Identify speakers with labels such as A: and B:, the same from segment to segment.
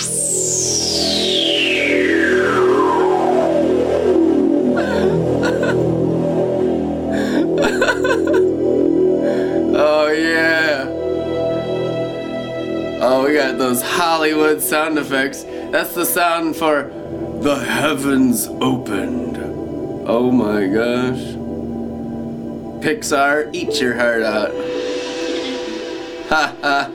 A: oh yeah. Oh, we got those Hollywood sound effects. That's the sound for the heavens opened. Oh my gosh. Pixar, eat your heart out. Ha ha.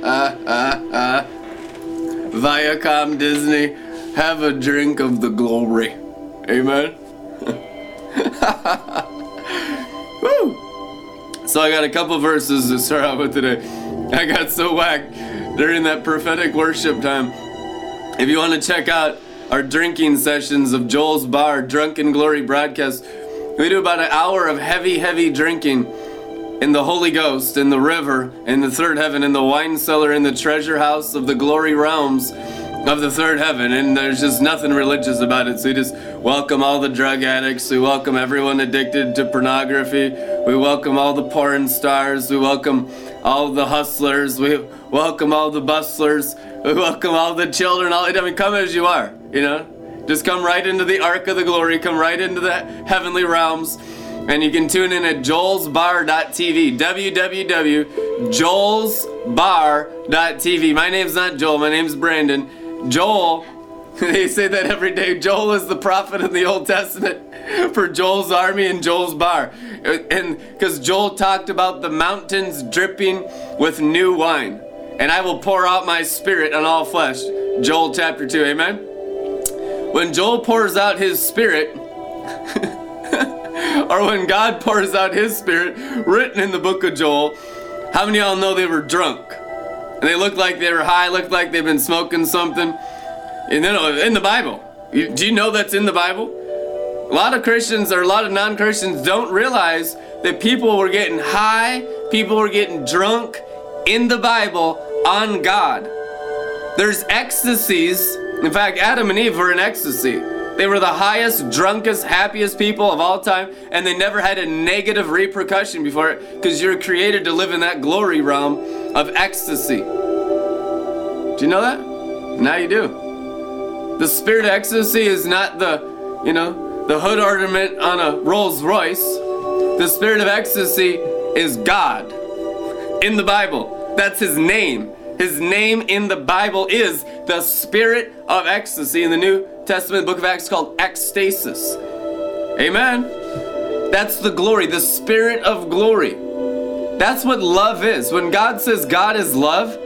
A: Viacom Disney, have a drink of the glory. Amen. Woo! So I got a couple verses to start out with today. I got so whacked during that prophetic worship time. If you want to check out our drinking sessions of Joel's Bar Drunken Glory broadcast, we do about an hour of heavy, heavy drinking in the Holy Ghost, in the river, in the third heaven, in the wine cellar, in the treasure house of the glory realms of the third heaven. And there's just nothing religious about it. So we just welcome all the drug addicts. We welcome everyone addicted to pornography. We welcome all the porn stars. We welcome all the hustlers. We welcome all the bustlers. We welcome all the children. All, I mean, come as you are, you know? Just come right into the ark of the glory. Come right into the heavenly realms. And you can tune in at joelsbar.tv. www.joelsbar.tv. My name's not Joel, my name's Brandon. Joel, they say that every day. Joel is the prophet in the Old Testament for Joel's army and Joel's bar. Uh, and because Joel talked about the mountains dripping with new wine. And I will pour out my spirit on all flesh. Joel chapter 2, amen? When Joel pours out his spirit, or when God pours out His Spirit, written in the book of Joel, how many of y'all know they were drunk? And they looked like they were high, looked like they've been smoking something. And then in the Bible, do you know that's in the Bible? A lot of Christians or a lot of non Christians don't realize that people were getting high, people were getting drunk in the Bible on God. There's ecstasies. In fact, Adam and Eve were in ecstasy. They were the highest, drunkest, happiest people of all time, and they never had a negative repercussion before it because you're created to live in that glory realm of ecstasy. Do you know that? Now you do. The spirit of ecstasy is not the, you know, the hood ornament on a Rolls Royce. The spirit of ecstasy is God in the Bible. That's his name. His name in the Bible is the spirit of ecstasy. In the New Testament book of Acts called ecstasis. Amen. That's the glory, the spirit of glory. That's what love is. When God says God is love,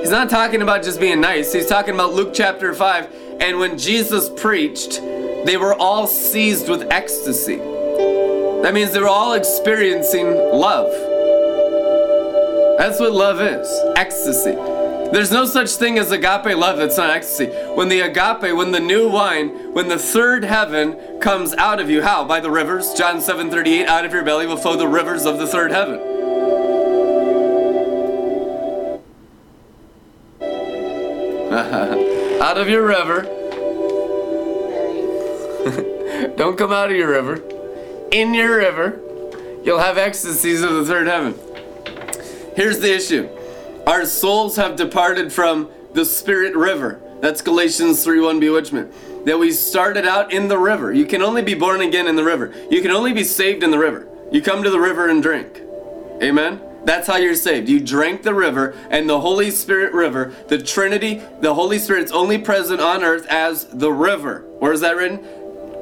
A: He's not talking about just being nice. He's talking about Luke chapter 5. And when Jesus preached, they were all seized with ecstasy. That means they were all experiencing love. That's what love is ecstasy. There's no such thing as agape love that's not ecstasy. When the agape, when the new wine, when the third heaven comes out of you, how? By the rivers. John 7:38, out of your belly will flow the rivers of the third heaven. out of your river. Don't come out of your river. In your river, you'll have ecstasies of the third heaven. Here's the issue. Our souls have departed from the spirit river. That's Galatians 3:1 bewitchment. That we started out in the river. You can only be born again in the river. You can only be saved in the river. You come to the river and drink. Amen. That's how you're saved. You drank the river and the Holy Spirit river, the Trinity, the Holy Spirit's only present on earth as the river. Where is that written?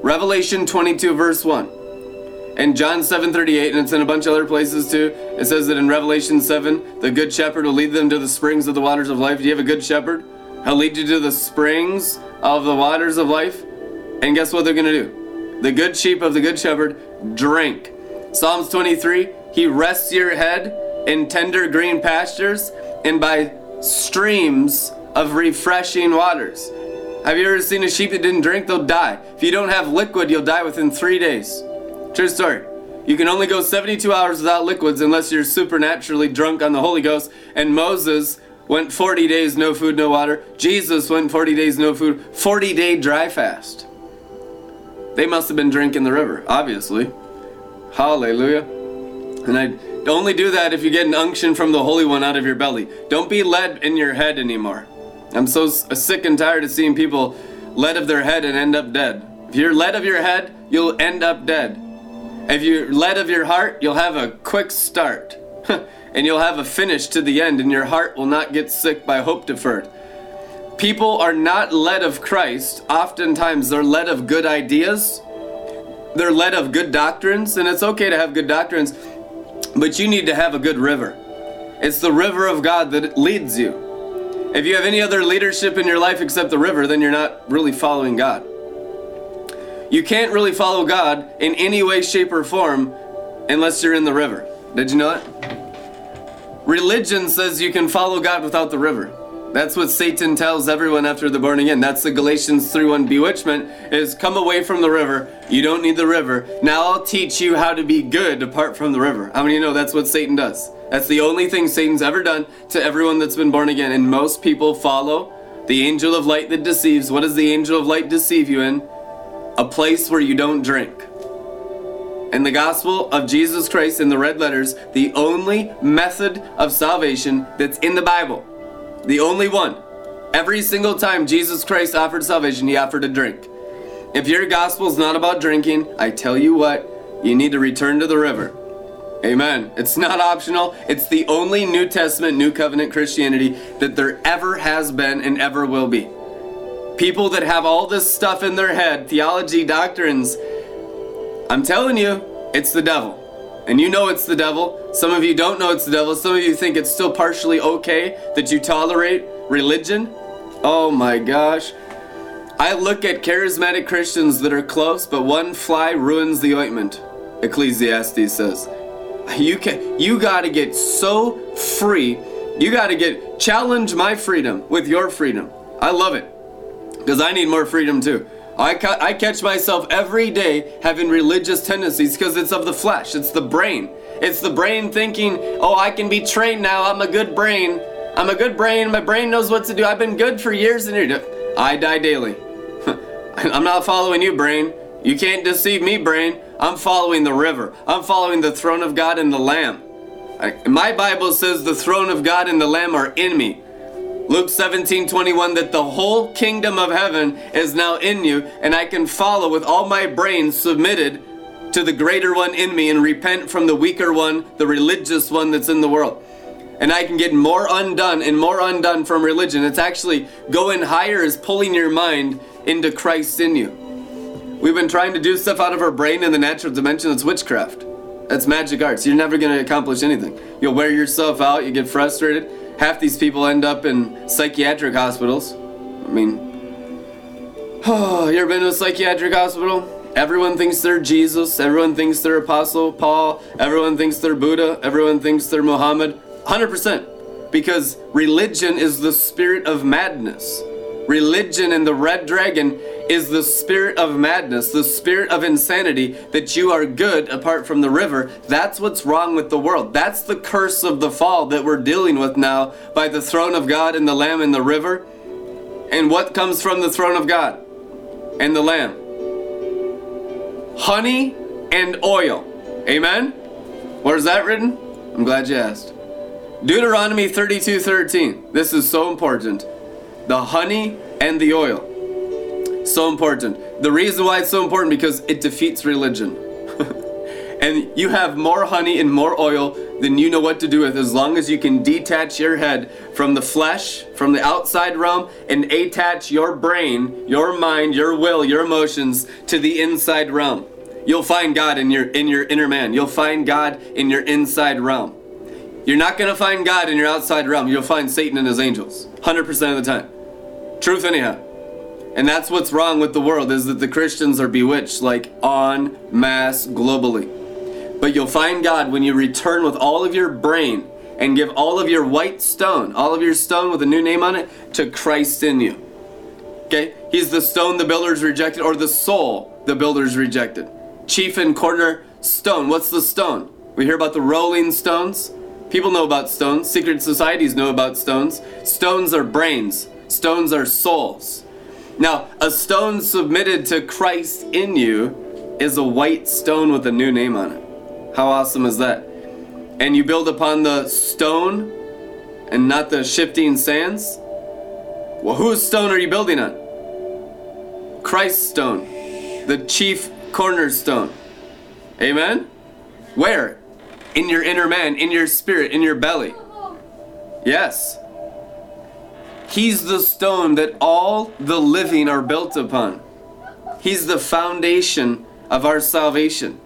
A: Revelation 22 verse 1 and John 7:38 and it's in a bunch of other places too. It says that in Revelation 7, the good shepherd will lead them to the springs of the waters of life. Do you have a good shepherd? He'll lead you to the springs of the waters of life. And guess what they're going to do? The good sheep of the good shepherd drink. Psalms 23, he rests your head in tender green pastures and by streams of refreshing waters. Have you ever seen a sheep that didn't drink? They'll die. If you don't have liquid, you'll die within three days. True story. You can only go 72 hours without liquids unless you're supernaturally drunk on the Holy Ghost. And Moses went 40 days no food, no water. Jesus went 40 days no food, 40 day dry fast. They must have been drinking the river, obviously. Hallelujah. And I only do that if you get an unction from the Holy One out of your belly. Don't be led in your head anymore. I'm so sick and tired of seeing people led of their head and end up dead. If you're led of your head, you'll end up dead. If you're led of your heart, you'll have a quick start. and you'll have a finish to the end, and your heart will not get sick by hope deferred. People are not led of Christ. Oftentimes, they're led of good ideas, they're led of good doctrines, and it's okay to have good doctrines, but you need to have a good river. It's the river of God that leads you. If you have any other leadership in your life except the river, then you're not really following God. You can't really follow God in any way, shape, or form unless you're in the river. Did you know it? Religion says you can follow God without the river. That's what Satan tells everyone after they're born again. That's the Galatians 3:1 bewitchment is come away from the river. You don't need the river. Now I'll teach you how to be good apart from the river. How many of you know that's what Satan does? That's the only thing Satan's ever done to everyone that's been born again. And most people follow the angel of light that deceives. What does the angel of light deceive you in? A place where you don't drink. In the gospel of Jesus Christ in the red letters, the only method of salvation that's in the Bible. The only one. Every single time Jesus Christ offered salvation, he offered a drink. If your gospel is not about drinking, I tell you what, you need to return to the river. Amen. It's not optional. It's the only New Testament, New Covenant Christianity that there ever has been and ever will be. People that have all this stuff in their head, theology, doctrines, I'm telling you, it's the devil. And you know it's the devil. Some of you don't know it's the devil. Some of you think it's still partially okay that you tolerate religion. Oh my gosh. I look at charismatic Christians that are close, but one fly ruins the ointment. Ecclesiastes says. You can you got to get so free. You got to get challenge my freedom with your freedom. I love it. Cuz I need more freedom too. I, ca- I catch myself every day having religious tendencies because it's of the flesh. It's the brain. It's the brain thinking, oh, I can be trained now. I'm a good brain. I'm a good brain. My brain knows what to do. I've been good for years and years. I die daily. I'm not following you, brain. You can't deceive me, brain. I'm following the river. I'm following the throne of God and the Lamb. I, my Bible says the throne of God and the Lamb are in me. Luke 17, 21, that the whole kingdom of heaven is now in you, and I can follow with all my brain submitted to the greater one in me and repent from the weaker one, the religious one that's in the world. And I can get more undone and more undone from religion. It's actually going higher is pulling your mind into Christ in you. We've been trying to do stuff out of our brain in the natural dimension. It's witchcraft. That's magic arts. You're never going to accomplish anything. You'll wear yourself out. You get frustrated. Half these people end up in psychiatric hospitals. I mean, oh, you ever been to a psychiatric hospital? Everyone thinks they're Jesus. Everyone thinks they're Apostle Paul. Everyone thinks they're Buddha. Everyone thinks they're Muhammad. 100%. Because religion is the spirit of madness. Religion and the red dragon is the spirit of madness, the spirit of insanity, that you are good apart from the river. That's what's wrong with the world. That's the curse of the fall that we're dealing with now by the throne of God and the Lamb and the river. And what comes from the throne of God and the Lamb? Honey and oil. Amen? Where's that written? I'm glad you asked. Deuteronomy 32 13. This is so important. The honey and the oil. So important. The reason why it's so important because it defeats religion. and you have more honey and more oil than you know what to do with as long as you can detach your head from the flesh, from the outside realm, and attach your brain, your mind, your will, your emotions to the inside realm. You'll find God in your in your inner man. You'll find God in your inside realm. You're not going to find God in your outside realm. You'll find Satan and his angels 100% of the time. Truth anyhow. And that's what's wrong with the world is that the Christians are bewitched like en masse globally. But you'll find God when you return with all of your brain and give all of your white stone, all of your stone with a new name on it, to Christ in you. Okay? He's the stone the builders rejected, or the soul the builders rejected. Chief and corner stone. What's the stone? We hear about the rolling stones. People know about stones. Secret societies know about stones. Stones are brains, stones are souls. Now, a stone submitted to Christ in you is a white stone with a new name on it. How awesome is that? And you build upon the stone and not the shifting sands. Well, whose stone are you building on? Christ's stone, the chief cornerstone. Amen? Where? In your inner man, in your spirit, in your belly. Yes. He's the stone that all the living are built upon. He's the foundation of our salvation.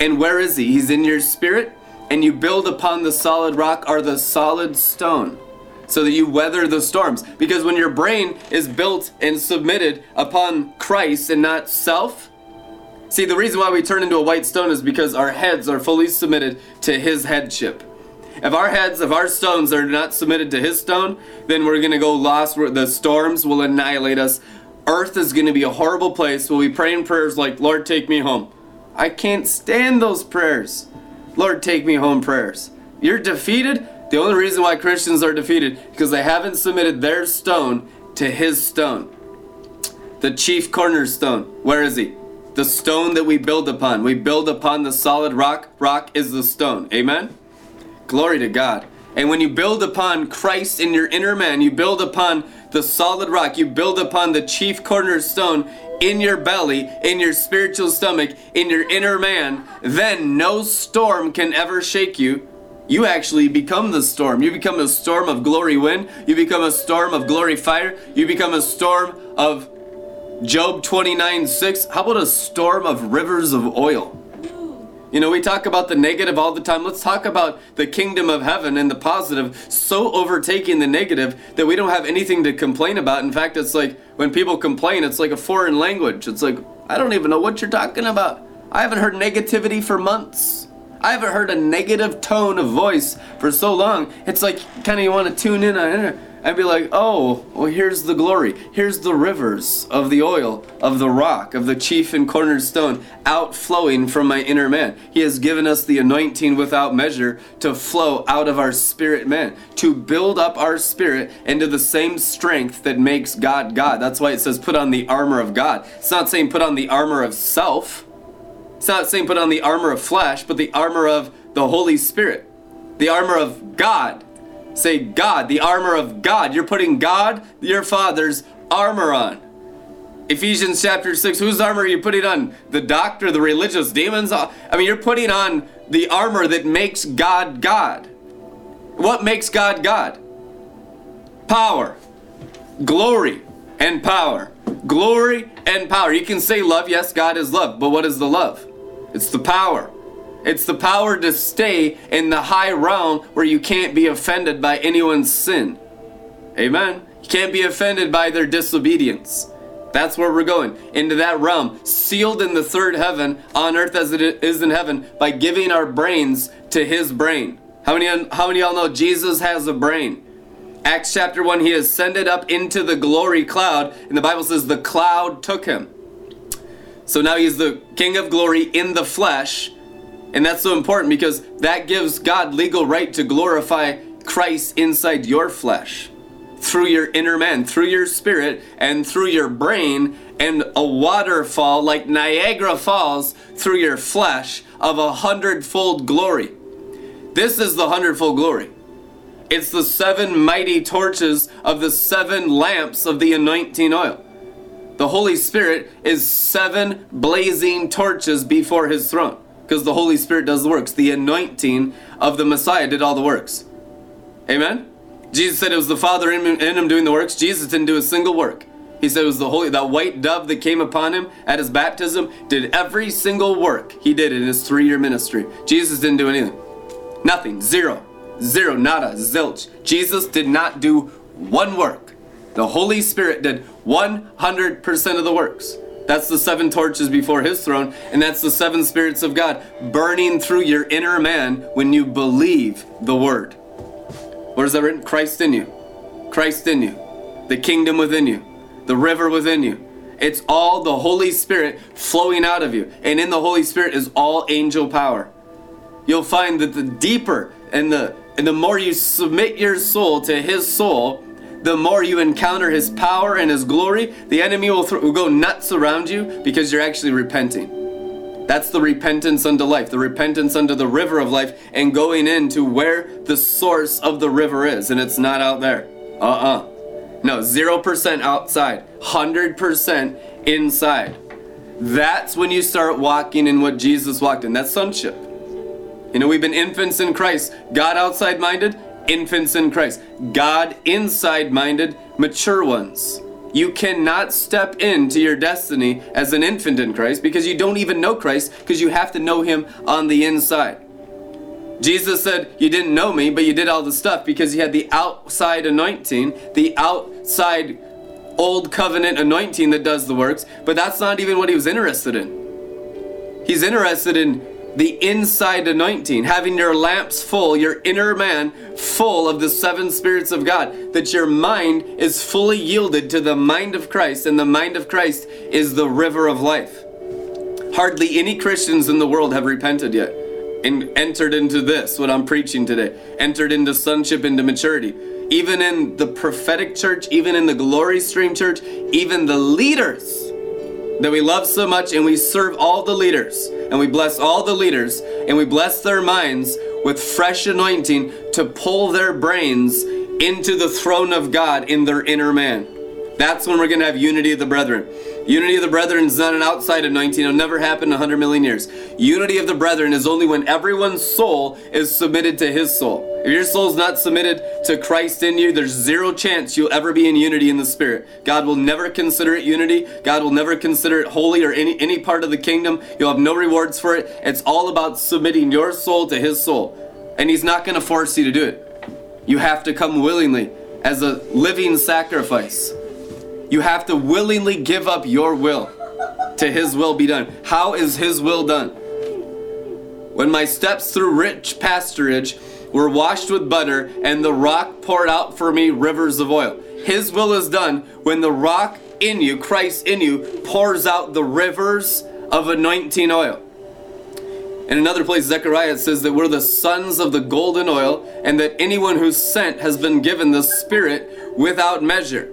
A: And where is he? He's in your spirit, and you build upon the solid rock or the solid stone so that you weather the storms. Because when your brain is built and submitted upon Christ and not self, see, the reason why we turn into a white stone is because our heads are fully submitted to his headship. If our heads, if our stones are not submitted to his stone, then we're going to go lost. The storms will annihilate us. Earth is going to be a horrible place. We'll be praying prayers like, Lord, take me home. I can't stand those prayers. Lord, take me home prayers. You're defeated. The only reason why Christians are defeated because they haven't submitted their stone to his stone. The chief cornerstone. Where is he? The stone that we build upon. We build upon the solid rock. Rock is the stone. Amen. Glory to God. And when you build upon Christ in your inner man, you build upon the solid rock, you build upon the chief cornerstone in your belly, in your spiritual stomach, in your inner man, then no storm can ever shake you. You actually become the storm. You become a storm of glory wind. You become a storm of glory fire. You become a storm of Job 29 6. How about a storm of rivers of oil? You know, we talk about the negative all the time. Let's talk about the kingdom of heaven and the positive so overtaking the negative that we don't have anything to complain about. In fact, it's like when people complain, it's like a foreign language. It's like, I don't even know what you're talking about. I haven't heard negativity for months. I haven't heard a negative tone of voice for so long. It's like kind of you want to tune in on it and be like, oh, well, here's the glory. Here's the rivers of the oil, of the rock, of the chief and cornerstone outflowing from my inner man. He has given us the anointing without measure to flow out of our spirit man, to build up our spirit into the same strength that makes God God. That's why it says put on the armor of God. It's not saying put on the armor of self. It's not saying put on the armor of flesh, but the armor of the Holy Spirit, the armor of God Say God, the armor of God. You're putting God, your Father's armor on. Ephesians chapter 6, whose armor are you putting on? The doctor, the religious demons? I mean, you're putting on the armor that makes God God. What makes God God? Power, glory, and power. Glory and power. You can say love, yes, God is love, but what is the love? It's the power. It's the power to stay in the high realm where you can't be offended by anyone's sin. Amen. You can't be offended by their disobedience. That's where we're going. Into that realm, sealed in the third heaven, on earth as it is in heaven, by giving our brains to his brain. How many how many y'all know Jesus has a brain? Acts chapter 1, he ascended up into the glory cloud, and the Bible says the cloud took him. So now he's the King of glory in the flesh, and that's so important because that gives God legal right to glorify Christ inside your flesh through your inner man, through your spirit, and through your brain, and a waterfall like Niagara Falls through your flesh of a hundredfold glory. This is the hundredfold glory. It's the seven mighty torches of the seven lamps of the anointing oil. The Holy Spirit is seven blazing torches before his throne because the Holy Spirit does the works. The anointing of the Messiah did all the works. Amen? Jesus said it was the Father in him, in him doing the works. Jesus didn't do a single work. He said it was the holy, that white dove that came upon him at his baptism did every single work he did in his three year ministry. Jesus didn't do anything. Nothing. Zero. Zero. Nada. Zilch. Jesus did not do one work. The Holy Spirit did 100% of the works. That's the seven torches before his throne, and that's the seven spirits of God burning through your inner man when you believe the word. What is that written? Christ in you. Christ in you. The kingdom within you. The river within you. It's all the Holy Spirit flowing out of you. And in the Holy Spirit is all angel power. You'll find that the deeper and the and the more you submit your soul to his soul, the more you encounter His power and His glory, the enemy will, th- will go nuts around you because you're actually repenting. That's the repentance unto life, the repentance unto the river of life, and going into where the source of the river is, and it's not out there. Uh uh No, 0% outside, 100% inside. That's when you start walking in what Jesus walked in. That's sonship. You know, we've been infants in Christ. God outside minded, infants in Christ. God inside minded, mature ones. You cannot step into your destiny as an infant in Christ because you don't even know Christ because you have to know Him on the inside. Jesus said, You didn't know me, but you did all the stuff because you had the outside anointing, the outside old covenant anointing that does the works, but that's not even what he was interested in. He's interested in the inside anointing, having your lamps full, your inner man full of the seven spirits of God, that your mind is fully yielded to the mind of Christ, and the mind of Christ is the river of life. Hardly any Christians in the world have repented yet and entered into this, what I'm preaching today, entered into sonship, into maturity. Even in the prophetic church, even in the glory stream church, even the leaders that we love so much and we serve all the leaders and we bless all the leaders and we bless their minds with fresh anointing to pull their brains into the throne of God in their inner man. That's when we're going to have unity of the brethren. Unity of the brethren is not an outside anointing. It'll never happen in 100 million years. Unity of the brethren is only when everyone's soul is submitted to his soul. If your soul's not submitted to Christ in you, there's zero chance you'll ever be in unity in the Spirit. God will never consider it unity. God will never consider it holy or any, any part of the kingdom. You'll have no rewards for it. It's all about submitting your soul to his soul. And he's not going to force you to do it. You have to come willingly as a living sacrifice. You have to willingly give up your will to His will be done. How is His will done? When my steps through rich pasturage were washed with butter, and the rock poured out for me rivers of oil. His will is done when the rock in you, Christ in you, pours out the rivers of anointing oil. In another place, Zechariah says that we're the sons of the golden oil, and that anyone who's sent has been given the Spirit without measure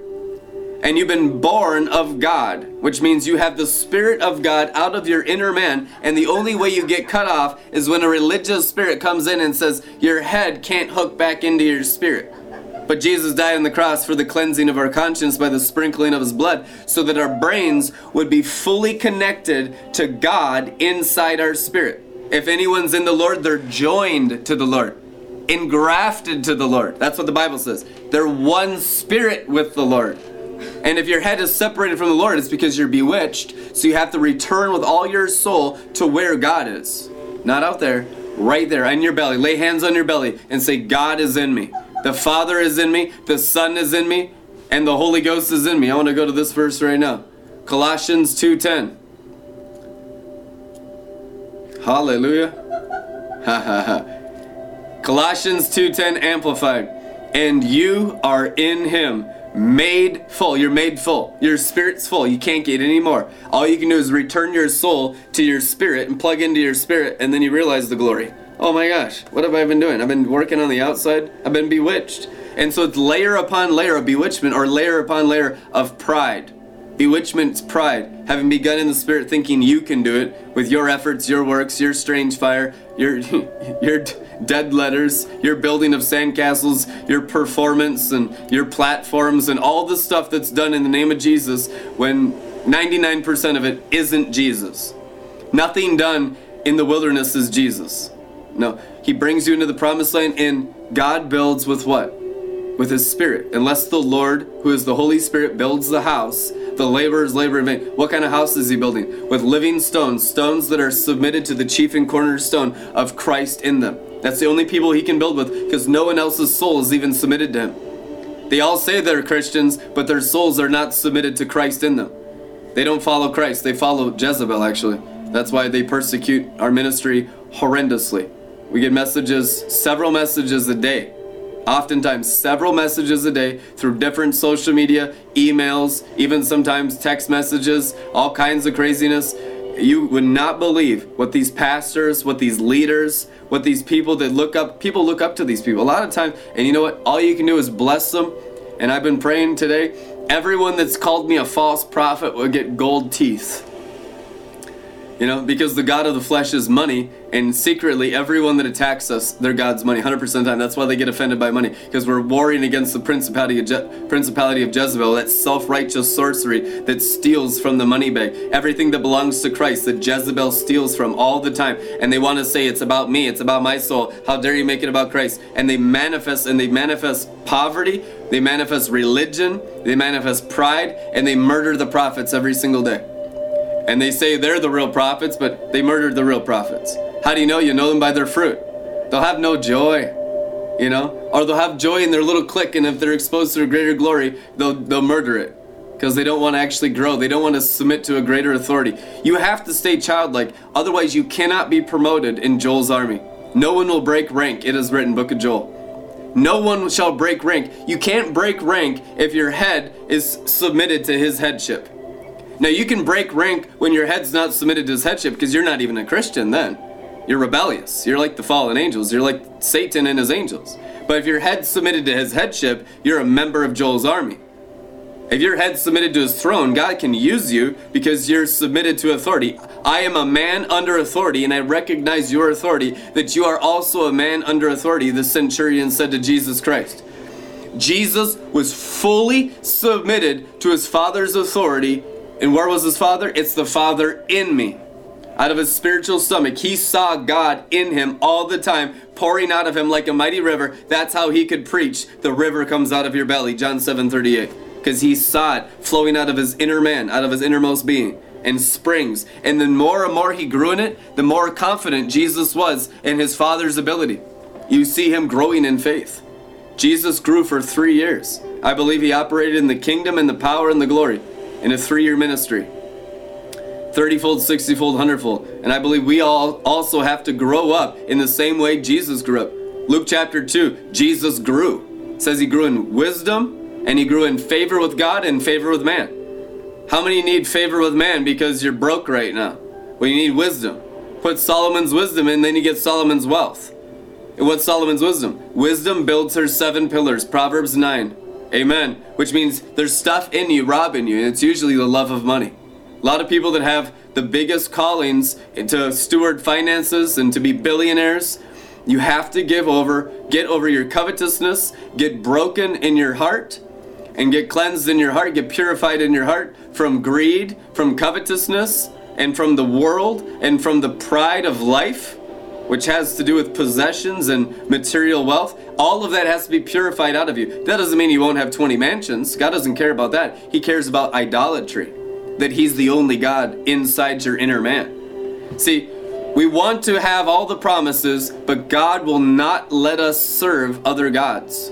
A: and you've been born of God, which means you have the Spirit of God out of your inner man, and the only way you get cut off is when a religious spirit comes in and says, Your head can't hook back into your spirit. But Jesus died on the cross for the cleansing of our conscience by the sprinkling of his blood, so that our brains would be fully connected to God inside our spirit. If anyone's in the Lord, they're joined to the Lord, engrafted to the Lord. That's what the Bible says. They're one spirit with the Lord. And if your head is separated from the Lord, it's because you're bewitched. So you have to return with all your soul to where God is. Not out there, right there in your belly. Lay hands on your belly and say, God is in me. The Father is in me. The Son is in me. And the Holy Ghost is in me. I want to go to this verse right now. Colossians 2.10. Hallelujah. Ha ha ha. Colossians 2.10 Amplified. And you are in him made full. You're made full. Your spirit's full. You can't get any more. All you can do is return your soul to your spirit and plug into your spirit, and then you realize the glory. Oh my gosh, what have I been doing? I've been working on the outside. I've been bewitched. And so it's layer upon layer of bewitchment or layer upon layer of pride. Bewitchment's pride, having begun in the spirit thinking you can do it with your efforts, your works, your strange fire, your your dead letters, your building of sandcastles, your performance and your platforms and all the stuff that's done in the name of Jesus when 99% of it isn't Jesus. Nothing done in the wilderness is Jesus. No, he brings you into the promised land and God builds with what? With his spirit. Unless the Lord, who is the Holy Spirit, builds the house, the laborers labor in vain. What kind of house is he building? With living stones, stones that are submitted to the chief and cornerstone of Christ in them. That's the only people he can build with because no one else's soul is even submitted to him. They all say they're Christians, but their souls are not submitted to Christ in them. They don't follow Christ, they follow Jezebel, actually. That's why they persecute our ministry horrendously. We get messages, several messages a day. Oftentimes, several messages a day through different social media, emails, even sometimes text messages, all kinds of craziness. You would not believe what these pastors, what these leaders, what these people that look up, people look up to these people. A lot of times, and you know what? All you can do is bless them. And I've been praying today, everyone that's called me a false prophet will get gold teeth. You know, because the God of the flesh is money, and secretly, everyone that attacks us, they're God's money, 100% of the time. That's why they get offended by money, because we're warring against the principality of, Je- principality of Jezebel, that self righteous sorcery that steals from the money bag. Everything that belongs to Christ, that Jezebel steals from all the time. And they want to say, it's about me, it's about my soul. How dare you make it about Christ? And they manifest, and they manifest poverty, they manifest religion, they manifest pride, and they murder the prophets every single day. And they say they're the real prophets, but they murdered the real prophets. How do you know? You know them by their fruit. They'll have no joy, you know? Or they'll have joy in their little clique, and if they're exposed to a greater glory, they'll, they'll murder it. Because they don't want to actually grow. They don't want to submit to a greater authority. You have to stay childlike, otherwise, you cannot be promoted in Joel's army. No one will break rank, it is written, Book of Joel. No one shall break rank. You can't break rank if your head is submitted to his headship. Now you can break rank when your head's not submitted to his headship because you're not even a Christian then. You're rebellious. You're like the fallen angels. You're like Satan and his angels. But if your head's submitted to his headship, you're a member of Joel's army. If your head's submitted to his throne, God can use you because you're submitted to authority. I am a man under authority, and I recognize your authority, that you are also a man under authority, the centurion said to Jesus Christ. Jesus was fully submitted to his Father's authority and where was his father? It's the father in me. Out of his spiritual stomach, he saw God in him all the time, pouring out of him like a mighty river. That's how he could preach. The river comes out of your belly, John 7 38. Because he saw it flowing out of his inner man, out of his innermost being, and springs. And the more and more he grew in it, the more confident Jesus was in his father's ability. You see him growing in faith. Jesus grew for three years. I believe he operated in the kingdom and the power and the glory in a three year ministry 30 fold, 60 fold, 100 fold. And I believe we all also have to grow up in the same way Jesus grew up. Luke chapter 2, Jesus grew. It says he grew in wisdom and he grew in favor with God and favor with man. How many need favor with man because you're broke right now? Well, you need wisdom. Put Solomon's wisdom in, then you get Solomon's wealth. And what's Solomon's wisdom? Wisdom builds her seven pillars. Proverbs 9. Amen. Which means there's stuff in you robbing you, and it's usually the love of money. A lot of people that have the biggest callings to steward finances and to be billionaires, you have to give over, get over your covetousness, get broken in your heart, and get cleansed in your heart, get purified in your heart from greed, from covetousness, and from the world, and from the pride of life which has to do with possessions and material wealth, all of that has to be purified out of you. That doesn't mean you won't have 20 mansions. God doesn't care about that. He cares about idolatry, that He's the only God inside your inner man. See, we want to have all the promises, but God will not let us serve other gods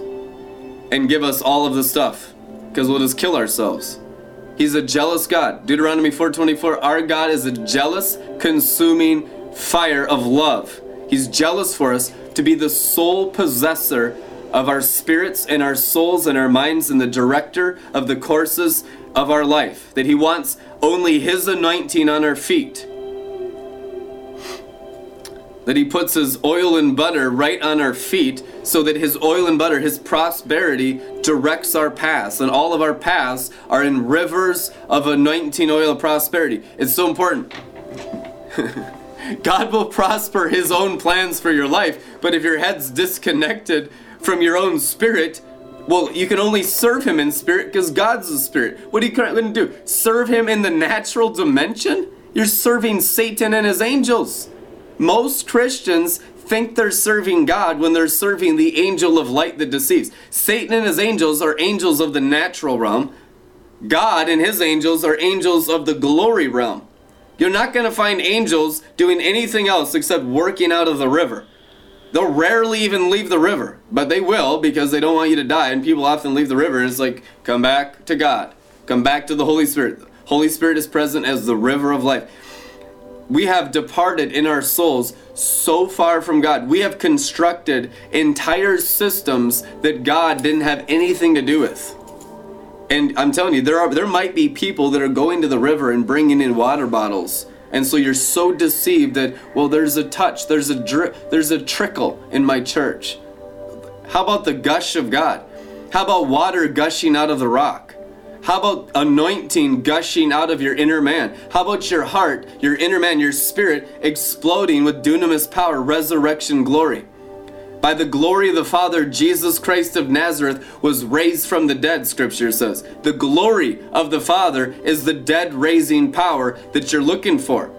A: and give us all of the stuff because we'll just kill ourselves. He's a jealous God. Deuteronomy 4:24 Our God is a jealous, consuming fire of love. He's jealous for us to be the sole possessor of our spirits and our souls and our minds and the director of the courses of our life. That He wants only His anointing on our feet. That He puts His oil and butter right on our feet so that His oil and butter, His prosperity, directs our paths. And all of our paths are in rivers of anointing oil of prosperity. It's so important. God will prosper His own plans for your life, but if your head's disconnected from your own spirit, well, you can only serve Him in spirit because God's a spirit. What are you going to do? Serve Him in the natural dimension? You're serving Satan and his angels. Most Christians think they're serving God when they're serving the angel of light that deceives. Satan and his angels are angels of the natural realm. God and his angels are angels of the glory realm. You're not going to find angels doing anything else except working out of the river. They'll rarely even leave the river, but they will because they don't want you to die. And people often leave the river and it's like, come back to God, come back to the Holy Spirit. The Holy Spirit is present as the river of life. We have departed in our souls so far from God. We have constructed entire systems that God didn't have anything to do with. And I'm telling you, there are there might be people that are going to the river and bringing in water bottles. And so you're so deceived that well there's a touch, there's a drip, there's a trickle in my church. How about the gush of God? How about water gushing out of the rock? How about anointing gushing out of your inner man? How about your heart, your inner man, your spirit exploding with dunamis power, resurrection glory? By the glory of the Father, Jesus Christ of Nazareth was raised from the dead, scripture says. The glory of the Father is the dead raising power that you're looking for.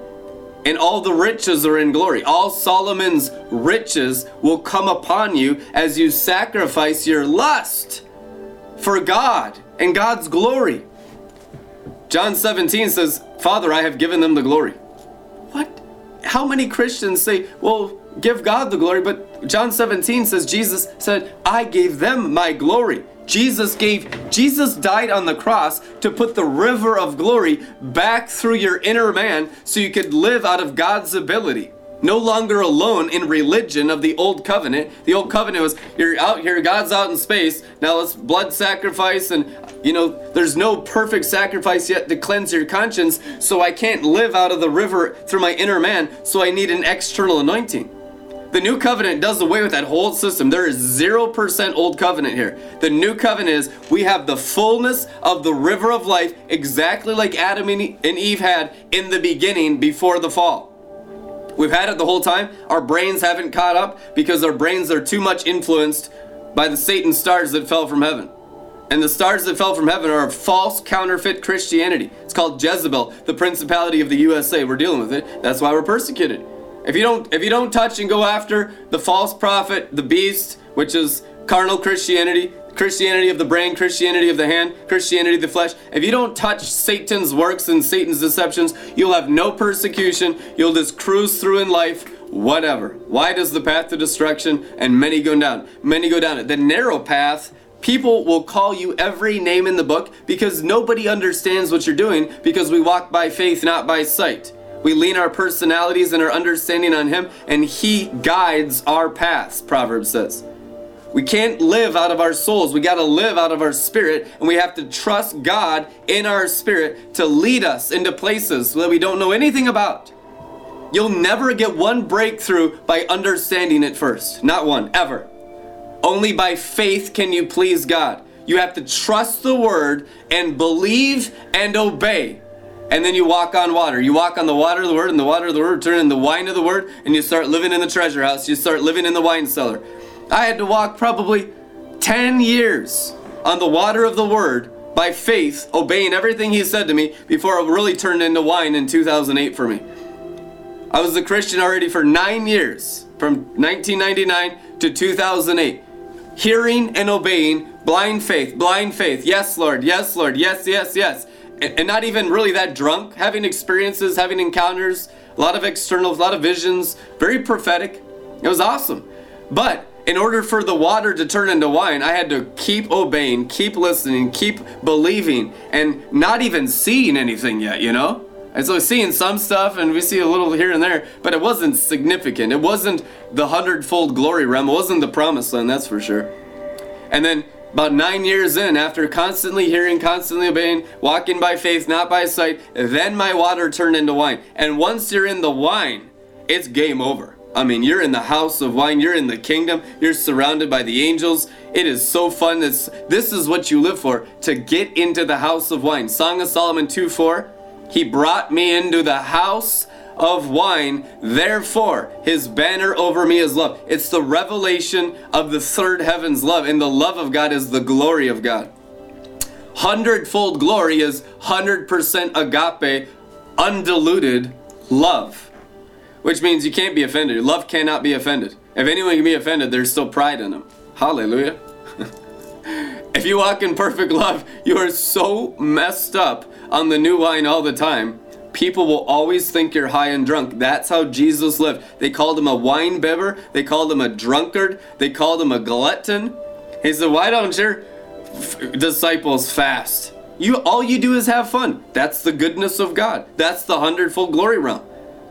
A: And all the riches are in glory. All Solomon's riches will come upon you as you sacrifice your lust for God and God's glory. John 17 says, Father, I have given them the glory. What? How many Christians say, well, give God the glory, but John 17 says, Jesus said, I gave them my glory. Jesus gave, Jesus died on the cross to put the river of glory back through your inner man so you could live out of God's ability no longer alone in religion of the old covenant. The old covenant was you're out here, God's out in space. Now let's blood sacrifice, and you know, there's no perfect sacrifice yet to cleanse your conscience, so I can't live out of the river through my inner man, so I need an external anointing. The new covenant does away with that whole system. There is 0% old covenant here. The new covenant is we have the fullness of the river of life exactly like Adam and Eve had in the beginning before the fall. We've had it the whole time. Our brains haven't caught up because our brains are too much influenced by the Satan stars that fell from heaven. And the stars that fell from heaven are a false counterfeit Christianity. It's called Jezebel, the principality of the USA. We're dealing with it. That's why we're persecuted. If you don't if you don't touch and go after the false prophet, the beast, which is carnal Christianity, Christianity of the brain, Christianity of the hand, Christianity of the flesh. If you don't touch Satan's works and Satan's deceptions, you'll have no persecution. You'll just cruise through in life, whatever. Wide is the path to destruction, and many go down. Many go down it. The narrow path, people will call you every name in the book because nobody understands what you're doing because we walk by faith, not by sight. We lean our personalities and our understanding on Him, and He guides our paths, Proverbs says. We can't live out of our souls. We got to live out of our spirit, and we have to trust God in our spirit to lead us into places that we don't know anything about. You'll never get one breakthrough by understanding it first. Not one, ever. Only by faith can you please God. You have to trust the word and believe and obey. And then you walk on water. You walk on the water of the word, and the water of the word turn into the wine of the word, and you start living in the treasure house. You start living in the wine cellar. I had to walk probably 10 years on the water of the word by faith, obeying everything he said to me before it really turned into wine in 2008 for me. I was a Christian already for nine years, from 1999 to 2008. Hearing and obeying, blind faith, blind faith. Yes, Lord, yes, Lord, yes, yes, yes. And, not even really that drunk, having experiences, having encounters, a lot of externals, a lot of visions, very prophetic. It was awesome. But in order for the water to turn into wine, I had to keep obeying, keep listening, keep believing, and not even seeing anything yet, you know? And so seeing some stuff and we see a little here and there, but it wasn't significant. It wasn't the hundredfold glory realm. It wasn't the promised land, that's for sure. And then about nine years in, after constantly hearing, constantly obeying, walking by faith, not by sight, then my water turned into wine. And once you're in the wine, it's game over. I mean, you're in the house of wine, you're in the kingdom, you're surrounded by the angels. It is so fun. This, this is what you live for to get into the house of wine. Song of Solomon 2 4. He brought me into the house of wine, therefore his banner over me is love. It's the revelation of the third heaven's love, and the love of God is the glory of God. Hundredfold glory is 100% agape, undiluted love which means you can't be offended. Love cannot be offended. If anyone can be offended, there's still pride in them. Hallelujah. if you walk in perfect love, you are so messed up on the new wine all the time. People will always think you're high and drunk. That's how Jesus lived. They called him a wine bibber. They called him a drunkard. They called him a glutton. He said, "Why don't your f- disciples fast? You all you do is have fun. That's the goodness of God. That's the hundredfold glory realm."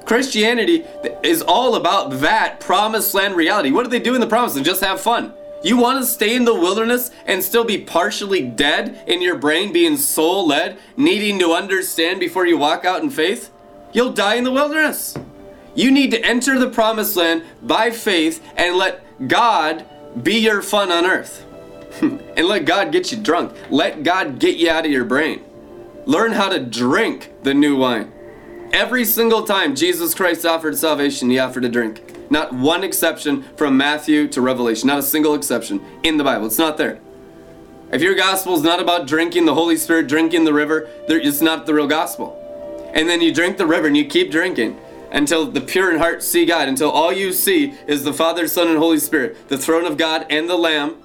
A: Christianity is all about that promised land reality. What do they do in the promised land? Just have fun. You want to stay in the wilderness and still be partially dead in your brain, being soul led, needing to understand before you walk out in faith? You'll die in the wilderness. You need to enter the promised land by faith and let God be your fun on earth. and let God get you drunk. Let God get you out of your brain. Learn how to drink the new wine. Every single time Jesus Christ offered salvation, he offered a drink. Not one exception from Matthew to Revelation. Not a single exception in the Bible. It's not there. If your gospel is not about drinking the Holy Spirit, drinking the river, it's not the real gospel. And then you drink the river and you keep drinking until the pure in heart see God, until all you see is the Father, Son, and Holy Spirit, the throne of God and the Lamb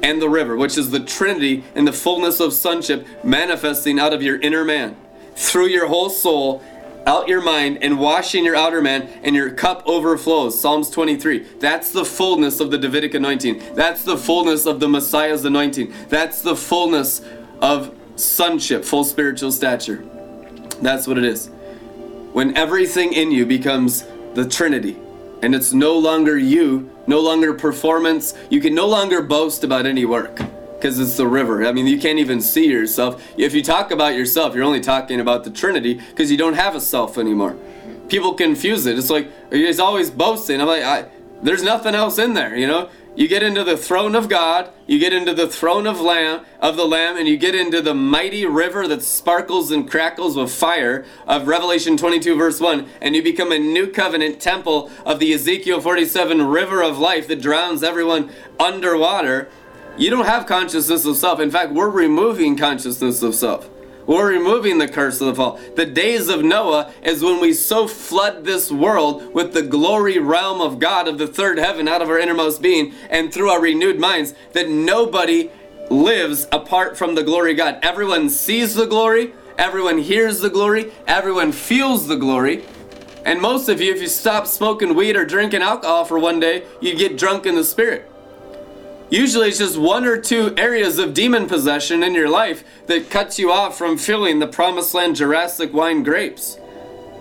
A: and the river, which is the Trinity and the fullness of sonship manifesting out of your inner man through your whole soul, out your mind, and washing your outer man, and your cup overflows. Psalms 23. That's the fullness of the Davidic anointing. That's the fullness of the Messiah's anointing. That's the fullness of sonship, full spiritual stature. That's what it is. When everything in you becomes the Trinity, and it's no longer you, no longer performance, you can no longer boast about any work because it's the river. I mean, you can't even see yourself. If you talk about yourself, you're only talking about the Trinity because you don't have a self anymore. People confuse it. It's like he's always boasting. I'm like, I, there's nothing else in there, you know. You get into the throne of God, you get into the throne of Lamb of the Lamb, and you get into the mighty river that sparkles and crackles with fire of Revelation 22 verse 1, and you become a new covenant temple of the Ezekiel 47 river of life that drowns everyone underwater. You don't have consciousness of self. In fact, we're removing consciousness of self. We're removing the curse of the fall. The days of Noah is when we so flood this world with the glory realm of God of the third heaven out of our innermost being and through our renewed minds that nobody lives apart from the glory of God. Everyone sees the glory, everyone hears the glory, everyone feels the glory. And most of you, if you stop smoking weed or drinking alcohol for one day, you get drunk in the spirit. Usually it's just one or two areas of demon possession in your life that cuts you off from feeling the promised land Jurassic wine grapes.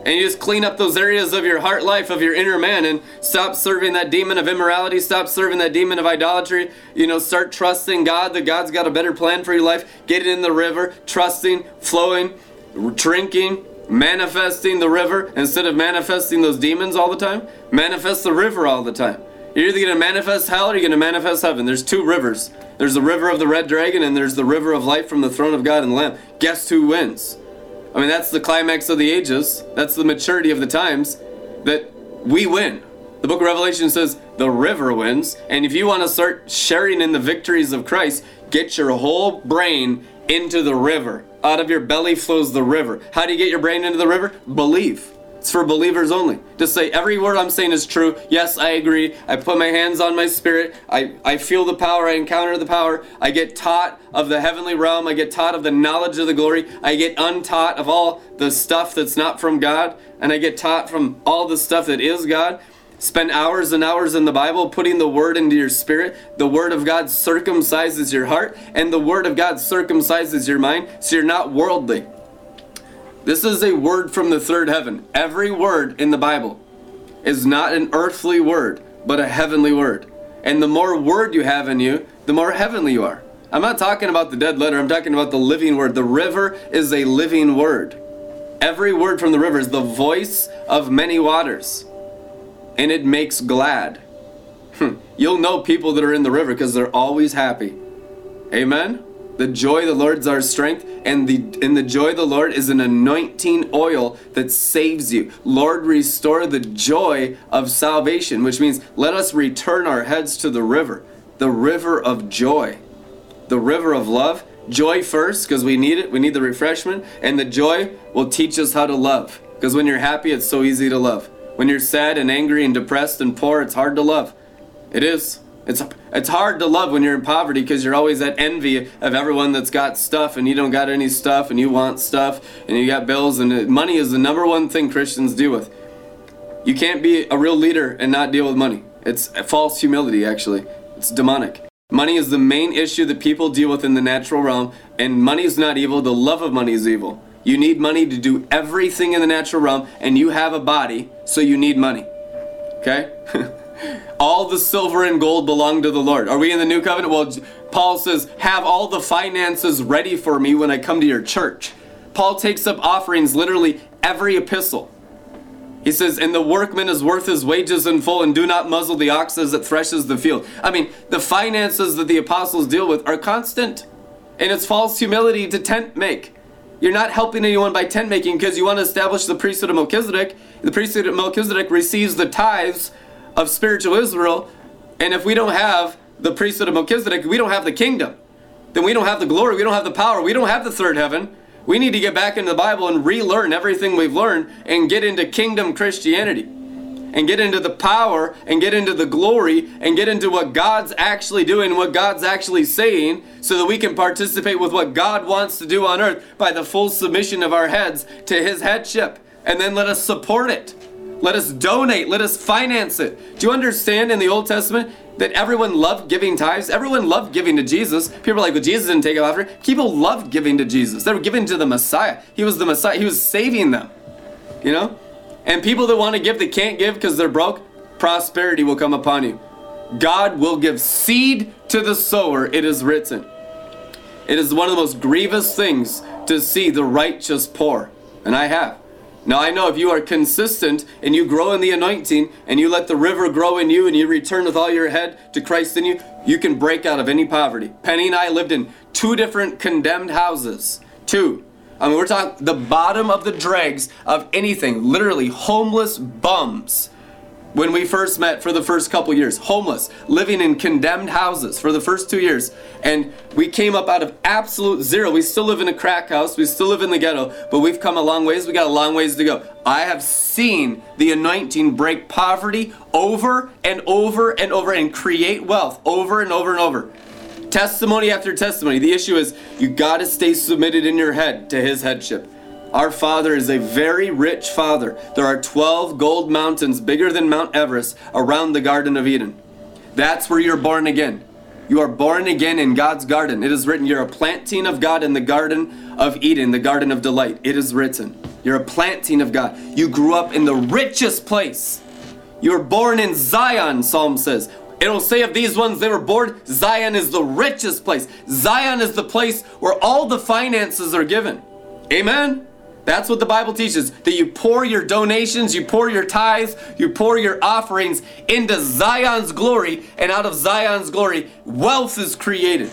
A: And you just clean up those areas of your heart life, of your inner man, and stop serving that demon of immorality, stop serving that demon of idolatry. You know, start trusting God that God's got a better plan for your life. Get it in the river, trusting, flowing, drinking, manifesting the river instead of manifesting those demons all the time. Manifest the river all the time. You're either going to manifest hell or you're going to manifest heaven. There's two rivers. There's the river of the red dragon and there's the river of light from the throne of God and the Lamb. Guess who wins? I mean, that's the climax of the ages. That's the maturity of the times that we win. The book of Revelation says the river wins. And if you want to start sharing in the victories of Christ, get your whole brain into the river. Out of your belly flows the river. How do you get your brain into the river? Believe. It's for believers only. Just say every word I'm saying is true. Yes, I agree. I put my hands on my spirit. I, I feel the power. I encounter the power. I get taught of the heavenly realm. I get taught of the knowledge of the glory. I get untaught of all the stuff that's not from God. And I get taught from all the stuff that is God. Spend hours and hours in the Bible putting the Word into your spirit. The Word of God circumcises your heart, and the Word of God circumcises your mind so you're not worldly. This is a word from the third heaven. Every word in the Bible is not an earthly word, but a heavenly word. And the more word you have in you, the more heavenly you are. I'm not talking about the dead letter, I'm talking about the living word. The river is a living word. Every word from the river is the voice of many waters, and it makes glad. Hmm. You'll know people that are in the river because they're always happy. Amen? The joy of the Lord is our strength, and the and the joy of the Lord is an anointing oil that saves you. Lord, restore the joy of salvation, which means let us return our heads to the river, the river of joy, the river of love. Joy first, because we need it. We need the refreshment, and the joy will teach us how to love. Because when you're happy, it's so easy to love. When you're sad and angry and depressed and poor, it's hard to love. It is. It's it's hard to love when you're in poverty because you're always at envy of everyone that's got stuff and you don't got any stuff and you want stuff and you got bills and money is the number one thing Christians deal with. You can't be a real leader and not deal with money. It's false humility actually. It's demonic. Money is the main issue that people deal with in the natural realm and money is not evil, the love of money is evil. You need money to do everything in the natural realm and you have a body, so you need money. Okay? all the silver and gold belong to the Lord. Are we in the new covenant? Well, Paul says, have all the finances ready for me when I come to your church. Paul takes up offerings literally every epistle. He says, and the workman is worth his wages in full, and do not muzzle the ox as it threshes the field. I mean, the finances that the apostles deal with are constant. And it's false humility to tent make. You're not helping anyone by tent making because you want to establish the priesthood of Melchizedek. The priesthood of Melchizedek receives the tithes of spiritual Israel. And if we don't have the priesthood of Melchizedek, we don't have the kingdom. Then we don't have the glory, we don't have the power, we don't have the third heaven. We need to get back into the Bible and relearn everything we've learned and get into kingdom Christianity. And get into the power and get into the glory and get into what God's actually doing, what God's actually saying, so that we can participate with what God wants to do on earth by the full submission of our heads to His headship. And then let us support it. Let us donate. Let us finance it. Do you understand in the Old Testament? that everyone loved giving tithes. Everyone loved giving to Jesus. People are like, well, Jesus didn't take it after. People loved giving to Jesus. They were giving to the Messiah. He was the Messiah. He was saving them. You know? And people that want to give that can't give because they're broke, prosperity will come upon you. God will give seed to the sower, it is written. It is one of the most grievous things to see the righteous poor. And I have. Now I know if you are consistent and you grow in the anointing and you let the river grow in you and you return with all your head to Christ in you, you can break out of any poverty. Penny and I lived in two different condemned houses. Two. I mean, we're talking the bottom of the dregs of anything, literally homeless bums when we first met for the first couple years, homeless, living in condemned houses for the first two years. And we came up out of absolute zero. We still live in a crack house, we still live in the ghetto, but we've come a long ways. We got a long ways to go. I have seen the anointing break poverty over and over and over and create wealth over and over and over. Testimony after testimony. The issue is you got to stay submitted in your head to his headship. Our Father is a very rich Father. There are 12 gold mountains bigger than Mount Everest around the Garden of Eden. That's where you're born again. You are born again in God's garden. It is written, You're a planting of God in the Garden of Eden, the Garden of Delight. It is written. You're a planting of God. You grew up in the richest place. You were born in Zion, Psalm says. It'll say of these ones they were born, Zion is the richest place. Zion is the place where all the finances are given. Amen? That's what the Bible teaches that you pour your donations, you pour your tithes, you pour your offerings into Zion's glory, and out of Zion's glory, wealth is created.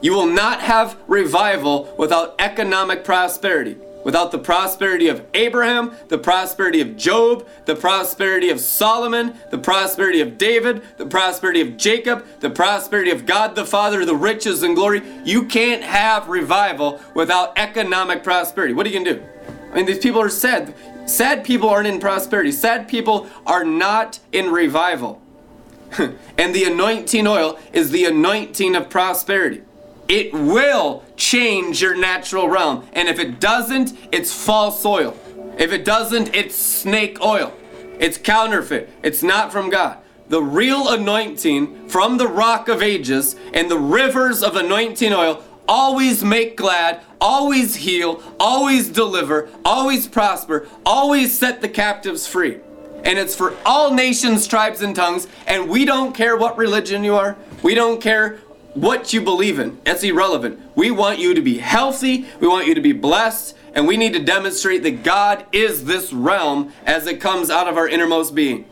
A: You will not have revival without economic prosperity. Without the prosperity of Abraham, the prosperity of Job, the prosperity of Solomon, the prosperity of David, the prosperity of Jacob, the prosperity of God the Father, the riches and glory, you can't have revival without economic prosperity. What are you going to do? I mean, these people are sad. Sad people aren't in prosperity, sad people are not in revival. and the anointing oil is the anointing of prosperity. It will change your natural realm. And if it doesn't, it's false oil. If it doesn't, it's snake oil. It's counterfeit. It's not from God. The real anointing from the rock of ages and the rivers of anointing oil always make glad, always heal, always deliver, always prosper, always set the captives free. And it's for all nations, tribes, and tongues. And we don't care what religion you are. We don't care what you believe in. It's irrelevant. We want you to be healthy. We want you to be blessed. And we need to demonstrate that God is this realm as it comes out of our innermost being.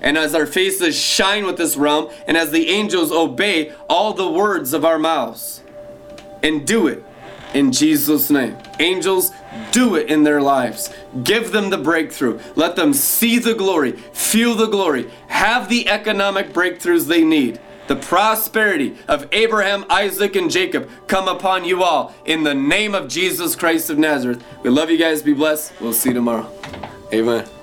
A: And as our faces shine with this realm, and as the angels obey all the words of our mouths. And do it in Jesus' name. Angels, do it in their lives. Give them the breakthrough. Let them see the glory, feel the glory, have the economic breakthroughs they need the prosperity of Abraham, Isaac, and Jacob come upon you all in the name of Jesus Christ of Nazareth. We love you guys. Be blessed. We'll see you tomorrow. Amen.